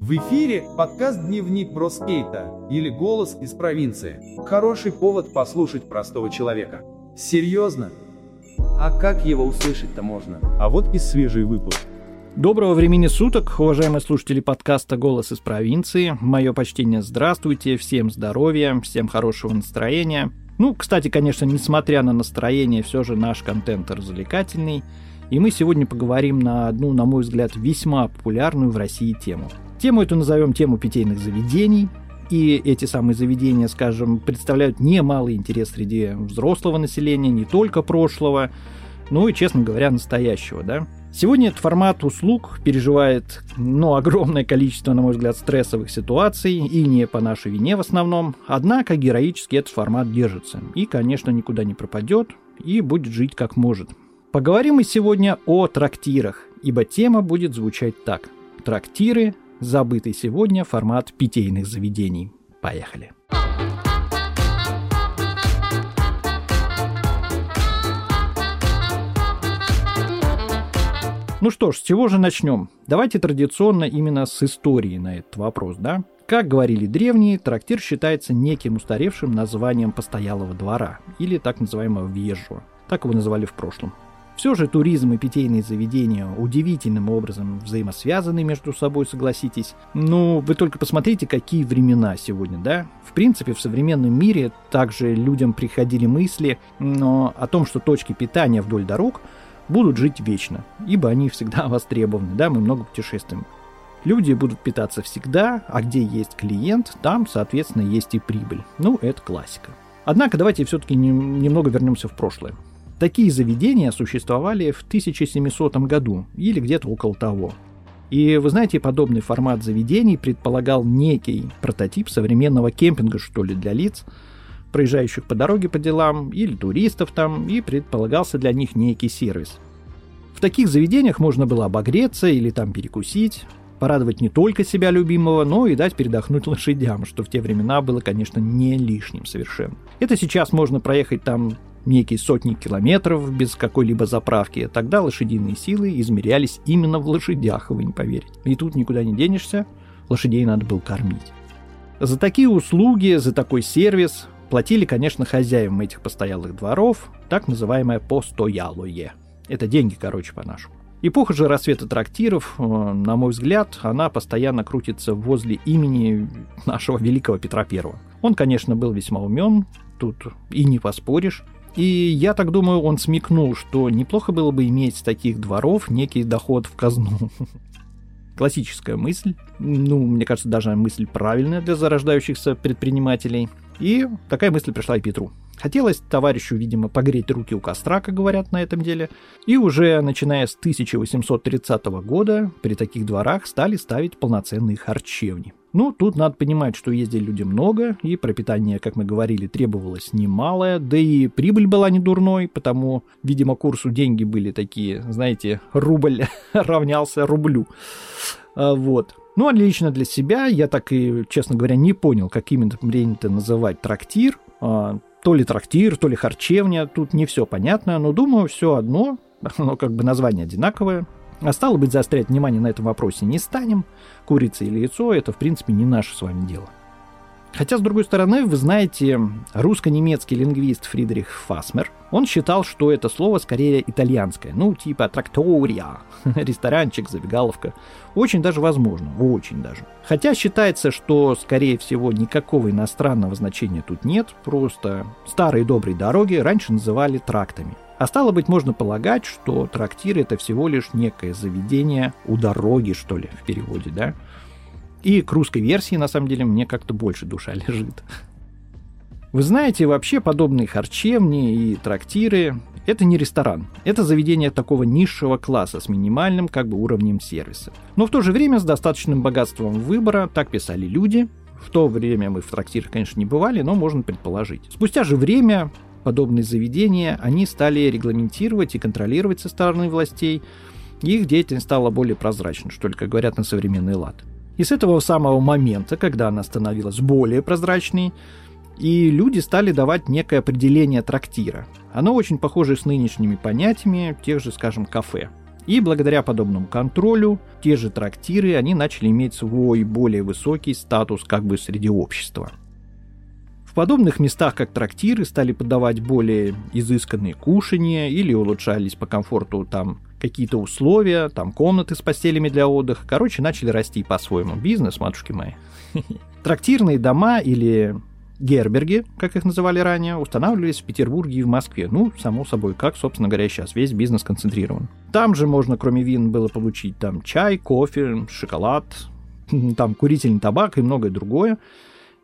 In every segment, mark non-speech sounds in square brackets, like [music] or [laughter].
В эфире подкаст «Дневник Броскейта» или «Голос из провинции». Хороший повод послушать простого человека. Серьезно? А как его услышать-то можно? А вот и свежий выпуск. Доброго времени суток, уважаемые слушатели подкаста «Голос из провинции». Мое почтение здравствуйте, всем здоровья, всем хорошего настроения. Ну, кстати, конечно, несмотря на настроение, все же наш контент развлекательный. И мы сегодня поговорим на одну, на мой взгляд, весьма популярную в России тему – Тему эту назовем тему питейных заведений. И эти самые заведения, скажем, представляют немалый интерес среди взрослого населения, не только прошлого, но и, честно говоря, настоящего, да. Сегодня этот формат услуг переживает ну, огромное количество, на мой взгляд, стрессовых ситуаций, и не по нашей вине в основном. Однако героически этот формат держится. И, конечно, никуда не пропадет, и будет жить как может. Поговорим мы сегодня о трактирах, ибо тема будет звучать так. Трактиры забытый сегодня формат питейных заведений. Поехали! Ну что ж, с чего же начнем? Давайте традиционно именно с истории на этот вопрос, да? Как говорили древние, трактир считается неким устаревшим названием постоялого двора или так называемого въезжего. Так его называли в прошлом. Все же туризм и питейные заведения удивительным образом взаимосвязаны между собой, согласитесь. Ну, вы только посмотрите, какие времена сегодня, да? В принципе, в современном мире также людям приходили мысли но о том, что точки питания вдоль дорог будут жить вечно, ибо они всегда [laughs] востребованы, да, мы много путешествуем. Люди будут питаться всегда, а где есть клиент, там, соответственно, есть и прибыль. Ну, это классика. Однако давайте все-таки немного вернемся в прошлое. Такие заведения существовали в 1700 году или где-то около того. И вы знаете, подобный формат заведений предполагал некий прототип современного кемпинга, что ли, для лиц, проезжающих по дороге по делам, или туристов там, и предполагался для них некий сервис. В таких заведениях можно было обогреться или там перекусить, порадовать не только себя любимого, но и дать передохнуть [laughs] лошадям, что в те времена было, конечно, не лишним совершенно. Это сейчас можно проехать там некие сотни километров без какой-либо заправки, тогда лошадиные силы измерялись именно в лошадях, вы не поверите. И тут никуда не денешься, лошадей надо было кормить. За такие услуги, за такой сервис платили, конечно, хозяевам этих постоялых дворов, так называемое постоялое. Это деньги, короче, по-нашему. Эпоха же рассвета трактиров, э, на мой взгляд, она постоянно крутится возле имени нашего великого Петра Первого. Он, конечно, был весьма умен, тут и не поспоришь. И я так думаю, он смекнул, что неплохо было бы иметь таких дворов некий доход в казну. [laughs] Классическая мысль, ну, мне кажется, даже мысль правильная для зарождающихся предпринимателей. И такая мысль пришла и Петру. Хотелось товарищу, видимо, погреть руки у костра, как говорят на этом деле. И уже начиная с 1830 года при таких дворах стали ставить полноценные харчевни. Ну, тут надо понимать, что ездили люди много, и пропитание, как мы говорили, требовалось немалое, да и прибыль была не дурной, потому, видимо, курсу деньги были такие, знаете, рубль [laughs] равнялся рублю. А, вот. Ну, а лично для себя я так и, честно говоря, не понял, как именно принято называть трактир. То ли трактир, то ли харчевня, тут не все понятно, но думаю, все одно, [laughs] оно как бы название одинаковое. А стало быть, заострять внимание на этом вопросе не станем. Курица или яйцо – это, в принципе, не наше с вами дело. Хотя, с другой стороны, вы знаете, русско-немецкий лингвист Фридрих Фасмер, он считал, что это слово скорее итальянское, ну, типа трактория, [laughs] ресторанчик, забегаловка. Очень даже возможно, очень даже. Хотя считается, что, скорее всего, никакого иностранного значения тут нет, просто старые добрые дороги раньше называли трактами. А стало быть, можно полагать, что трактир это всего лишь некое заведение у дороги, что ли, в переводе, да? И к русской версии, на самом деле, мне как-то больше душа [laughs] лежит. Вы знаете, вообще подобные харчевни и трактиры – это не ресторан. Это заведение такого низшего класса с минимальным как бы уровнем сервиса. Но в то же время с достаточным богатством выбора, так писали люди. В то время мы в трактирах, конечно, не бывали, но можно предположить. Спустя же время подобные заведения, они стали регламентировать и контролировать со стороны властей. Их деятельность стала более прозрачной, что ли, как говорят на современный лад. И с этого самого момента, когда она становилась более прозрачной, и люди стали давать некое определение трактира. Оно очень похоже с нынешними понятиями тех же, скажем, кафе. И благодаря подобному контролю, те же трактиры, они начали иметь свой более высокий статус как бы среди общества. В подобных местах, как трактиры, стали подавать более изысканные кушания или улучшались по комфорту там какие-то условия, там комнаты с постелями для отдыха. Короче, начали расти по-своему. Бизнес, матушки мои. [laughs] Трактирные дома или герберги, как их называли ранее, устанавливались в Петербурге и в Москве. Ну, само собой, как, собственно говоря, сейчас весь бизнес концентрирован. Там же можно, кроме вин, было получить там чай, кофе, шоколад, [laughs] там курительный табак и многое другое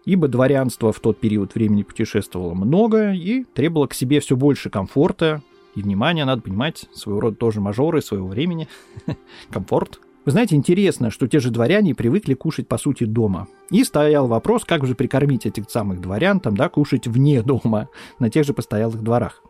ибо дворянство в тот период времени путешествовало много и требовало к себе все больше комфорта и внимания, надо понимать, своего рода тоже мажоры своего времени. [laughs] Комфорт. Вы знаете, интересно, что те же дворяне привыкли кушать, по сути, дома. И стоял вопрос, как же прикормить этих самых дворян, там, да, кушать вне дома, [laughs] на тех же постоялых дворах.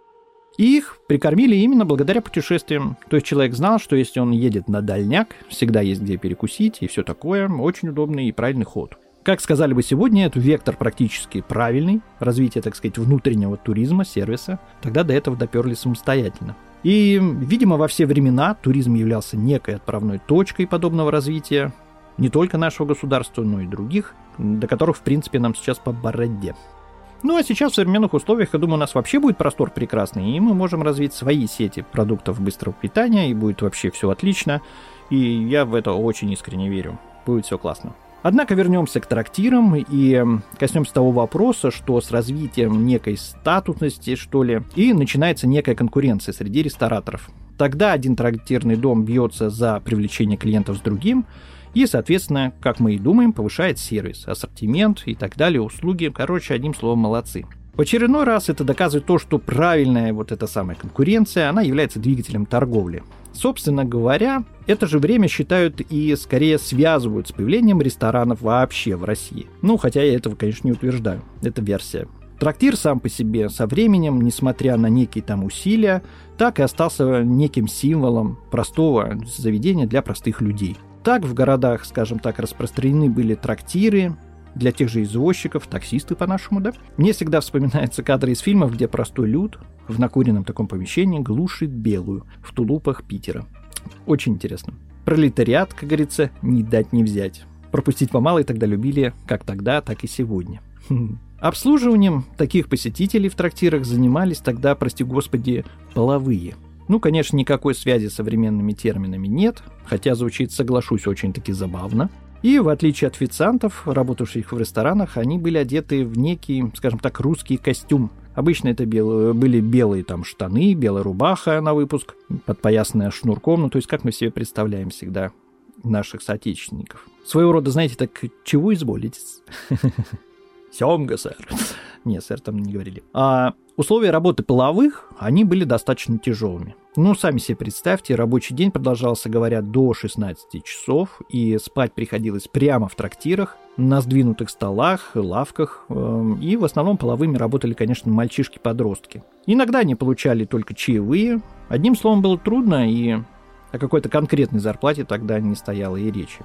Их прикормили именно благодаря путешествиям. То есть человек знал, что если он едет на дальняк, всегда есть где перекусить и все такое, очень удобный и правильный ход. Как сказали бы сегодня, это вектор практически правильный, развитие, так сказать, внутреннего туризма, сервиса. Тогда до этого доперли самостоятельно. И, видимо, во все времена туризм являлся некой отправной точкой подобного развития, не только нашего государства, но и других, до которых, в принципе, нам сейчас по бороде. Ну а сейчас в современных условиях, я думаю, у нас вообще будет простор прекрасный, и мы можем развить свои сети продуктов быстрого питания, и будет вообще все отлично. И я в это очень искренне верю. Будет все классно. Однако вернемся к трактирам и коснемся того вопроса, что с развитием некой статусности, что ли, и начинается некая конкуренция среди рестораторов. Тогда один трактирный дом бьется за привлечение клиентов с другим, и, соответственно, как мы и думаем, повышает сервис, ассортимент и так далее, услуги. Короче, одним словом, молодцы. В очередной раз это доказывает то, что правильная вот эта самая конкуренция, она является двигателем торговли. Собственно говоря, это же время считают и скорее связывают с появлением ресторанов вообще в России. Ну, хотя я этого, конечно, не утверждаю. Это версия. Трактир сам по себе со временем, несмотря на некие там усилия, так и остался неким символом простого заведения для простых людей. Так в городах, скажем так, распространены были трактиры, для тех же извозчиков, таксисты по-нашему, да? Мне всегда вспоминаются кадры из фильмов, где простой люд в накуренном таком помещении глушит белую в тулупах Питера. Очень интересно. Пролетариат, как говорится, не дать не взять. Пропустить по малой тогда любили как тогда, так и сегодня. Обслуживанием таких посетителей в трактирах занимались тогда, прости господи, половые. Ну, конечно, никакой связи с современными терминами нет, хотя звучит, соглашусь, очень-таки забавно. И в отличие от официантов, работавших в ресторанах, они были одеты в некий, скажем так, русский костюм. Обычно это были белые там штаны, белая рубаха на выпуск, подпоясанная шнурком, ну то есть как мы себе представляем всегда наших соотечественников. Своего рода, знаете, так чего изволите? [laughs] Семга, сэр. Нет, сэр, там не говорили. А условия работы половых, они были достаточно тяжелыми. Ну, сами себе представьте, рабочий день продолжался, говорят, до 16 часов, и спать приходилось прямо в трактирах, на сдвинутых столах, лавках, эм, и в основном половыми работали, конечно, мальчишки-подростки. Иногда они получали только чаевые, одним словом, было трудно, и о какой-то конкретной зарплате тогда не стояло и речи.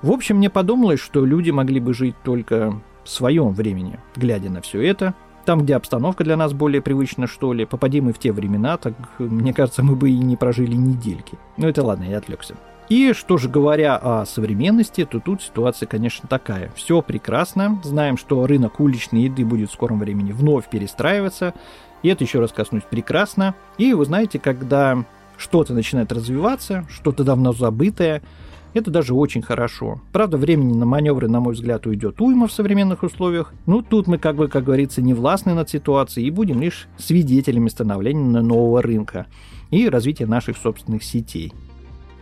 В общем, мне подумалось, что люди могли бы жить только своем времени, глядя на все это, там, где обстановка для нас более привычна, что ли, попади мы в те времена, так, мне кажется, мы бы и не прожили недельки. Ну это ладно, я отвлекся. И что же говоря о современности, то тут ситуация, конечно, такая. Все прекрасно, знаем, что рынок уличной еды будет в скором времени вновь перестраиваться, и это еще раз коснусь прекрасно. И вы знаете, когда что-то начинает развиваться, что-то давно забытое, это даже очень хорошо. Правда, времени на маневры, на мой взгляд, уйдет уйма в современных условиях. Ну, тут мы, как бы, как говорится, не властны над ситуацией и будем лишь свидетелями становления нового рынка и развития наших собственных сетей.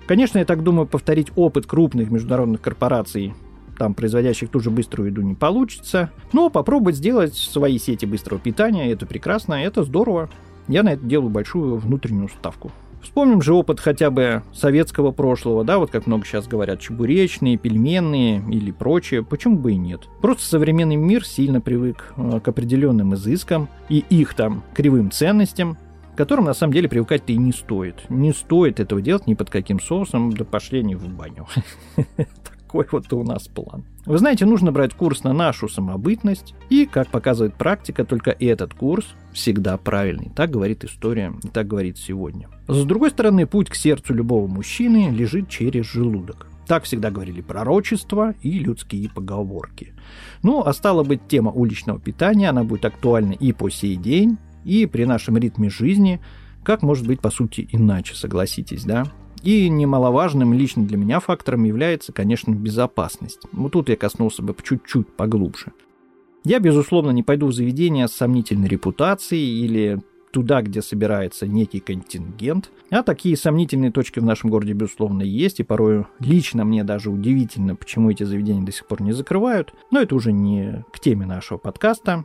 Конечно, я так думаю, повторить опыт крупных международных корпораций там, производящих ту же быструю еду, не получится. Но попробовать сделать свои сети быстрого питания, это прекрасно, это здорово. Я на это делаю большую внутреннюю ставку. Вспомним же опыт хотя бы советского прошлого, да, вот как много сейчас говорят, чебуречные, пельменные или прочее, почему бы и нет. Просто современный мир сильно привык э, к определенным изыскам и их там кривым ценностям, которым на самом деле привыкать-то и не стоит. Не стоит этого делать ни под каким соусом, да пошли они в баню. [laughs] Такой вот у нас план. Вы знаете, нужно брать курс на нашу самобытность, и, как показывает практика, только этот курс всегда правильный. Так говорит история, и так говорит сегодня. С другой стороны, путь к сердцу любого мужчины лежит через желудок. Так всегда говорили пророчества и людские поговорки. Ну, а стало быть, тема уличного питания, она будет актуальна и по сей день, и при нашем ритме жизни, как может быть, по сути, иначе, согласитесь, да? И немаловажным лично для меня фактором является, конечно, безопасность. Вот тут я коснулся бы чуть-чуть поглубже. Я, безусловно, не пойду в заведение с сомнительной репутацией или туда, где собирается некий контингент. А такие сомнительные точки в нашем городе, безусловно, есть, и порой лично мне даже удивительно, почему эти заведения до сих пор не закрывают. Но это уже не к теме нашего подкаста.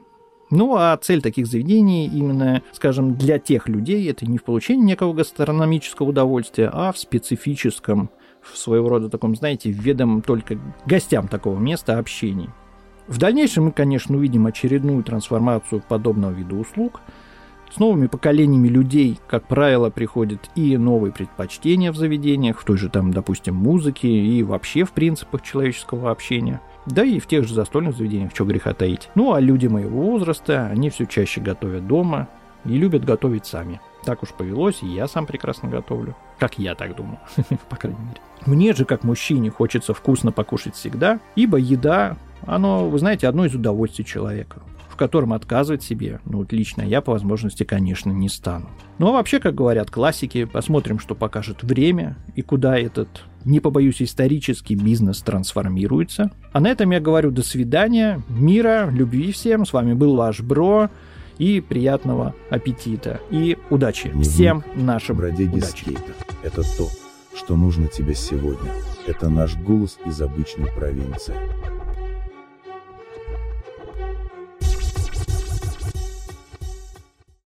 Ну, а цель таких заведений именно, скажем, для тех людей, это не в получении некого гастрономического удовольствия, а в специфическом, в своего рода таком, знаете, ведом только гостям такого места общений. В дальнейшем мы, конечно, увидим очередную трансформацию подобного вида услуг. С новыми поколениями людей, как правило, приходят и новые предпочтения в заведениях, в той же там, допустим, музыке и вообще в принципах человеческого общения – да и в тех же застольных заведениях, что греха таить. Ну а люди моего возраста, они все чаще готовят дома и любят готовить сами. Так уж повелось, и я сам прекрасно готовлю. Как я так думаю, [laughs] по крайней мере. Мне же, как мужчине, хочется вкусно покушать всегда, ибо еда, оно, вы знаете, одно из удовольствий человека в котором отказывать себе, ну вот лично я по возможности, конечно, не стану. Ну а вообще, как говорят классики, посмотрим, что покажет время и куда этот, не побоюсь, исторический бизнес трансформируется. А на этом я говорю до свидания, мира, любви всем. С вами был ваш Бро и приятного аппетита. И удачи Дневник всем нашим бродяги удачи. Скейта. Это то, что нужно тебе сегодня. Это наш голос из обычной провинции.